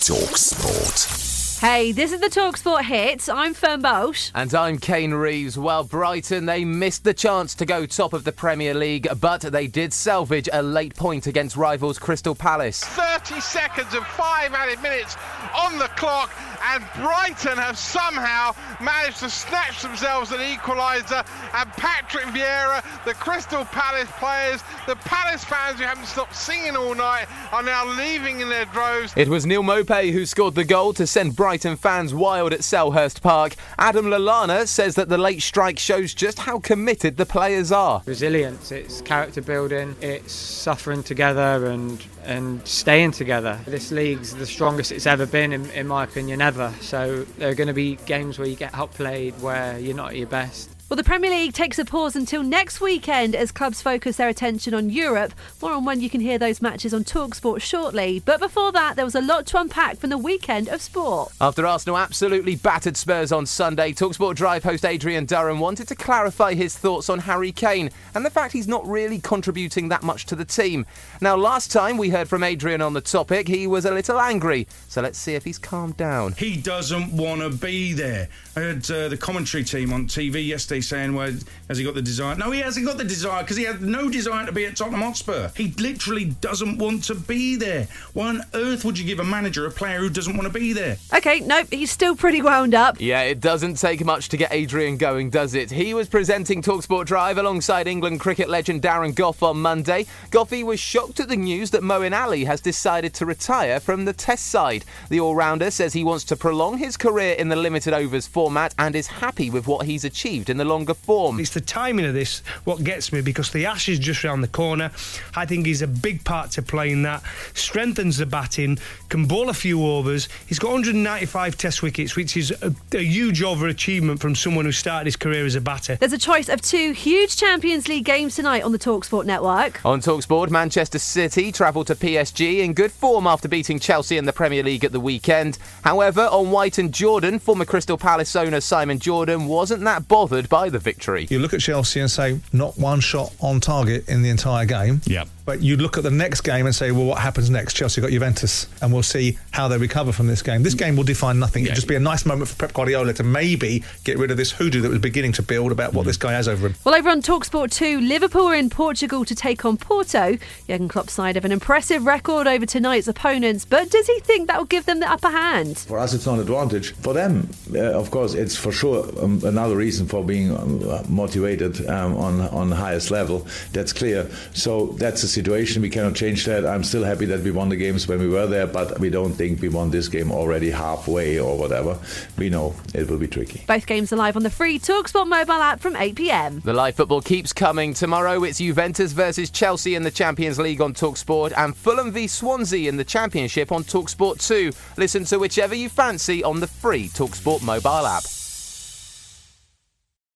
Talk Sport. Hey, this is the Talksport hit. I'm Fern Bosch. And I'm Kane Reeves. Well, Brighton, they missed the chance to go top of the Premier League, but they did salvage a late point against rivals Crystal Palace. 30 seconds and five added minutes on the clock, and Brighton have somehow managed to snatch themselves an equaliser. And Patrick Vieira, the Crystal Palace players, the Palace fans who haven't stopped singing all night, are now leaving in their droves. It was Neal Maupay who scored the goal to send Brighton fans wild at Selhurst Park. Adam Lallana says that the late strike shows just how committed the players are. resilience, it's character building, it's suffering together and and staying together. This league's the strongest it's ever been, in, in my opinion, ever. So there are going to be games where you get outplayed, where you're not at your best. Well, the Premier League takes a pause until next weekend as clubs focus their attention on Europe. More on when you can hear those matches on Talksport shortly. But before that, there was a lot to unpack from the weekend of sport. After Arsenal absolutely battered Spurs on Sunday, Talksport Drive host Adrian Durham wanted to clarify his thoughts on Harry Kane and the fact he's not really contributing that much to the team. Now, last time we heard from Adrian on the topic, he was a little angry. So let's see if he's calmed down. He doesn't want to be there. I heard uh, the commentary team on TV yesterday saying, well, has he got the desire? No, he hasn't got the desire because he had no desire to be at Tottenham Hotspur. He literally doesn't want to be there. Why on earth would you give a manager a player who doesn't want to be there? Okay, nope, he's still pretty wound up. Yeah, it doesn't take much to get Adrian going, does it? He was presenting Talksport Drive alongside England cricket legend Darren Gough on Monday. Goughie was shocked at the news that Moeen Ali has decided to retire from the Test side. The all-rounder says he wants to prolong his career in the limited overs format and is happy with what he's achieved in the longer form. It's the timing of this what gets me because the Ashes just round the corner. I think he's a big part to play in that. Strengthens the batting, can bowl a few overs. He's got 195 Test wickets, which is a, a huge overachievement from someone who started his career as a batter. There's a choice of two huge Champions League games tonight on the Talksport network. On Talksport, Manchester City travel to PSG in good form after beating Chelsea in the Premier League at the weekend. However, on White and Jordan, former Crystal Palace owner Simon Jordan wasn't that bothered by the victory. You look at Chelsea and say, not one shot on target in the entire game. Yeah. But you look at the next game and say, well, what happens next? Chelsea got Juventus, and we'll see how they recover from this game. This game will define nothing. It'll just be a nice moment for Pep Guardiola to maybe get rid of this hoodoo that was beginning to build about what this guy has over him. Well, over on Talksport 2, Liverpool are in Portugal to take on Porto. Jurgen Klopp's side have an impressive record over tonight's opponents, but does he think that will give them the upper hand? For us, it's not an advantage. For them, uh, of course, it's for sure um, another reason for being um, motivated um, on on the highest level. That's clear. So that's the situation. We cannot change that. I'm still happy that we won the games when we were there, but we don't think we won this game already halfway or whatever. We know it will be tricky. Both games are live on the free Talksport mobile app from 8 pm. The live football keeps coming. Tomorrow it's Juventus versus Chelsea in the Champions League on Talksport and Fulham v Swansea in the Championship on Talksport 2. Listen to whichever you fancy on the free Talksport mobile app.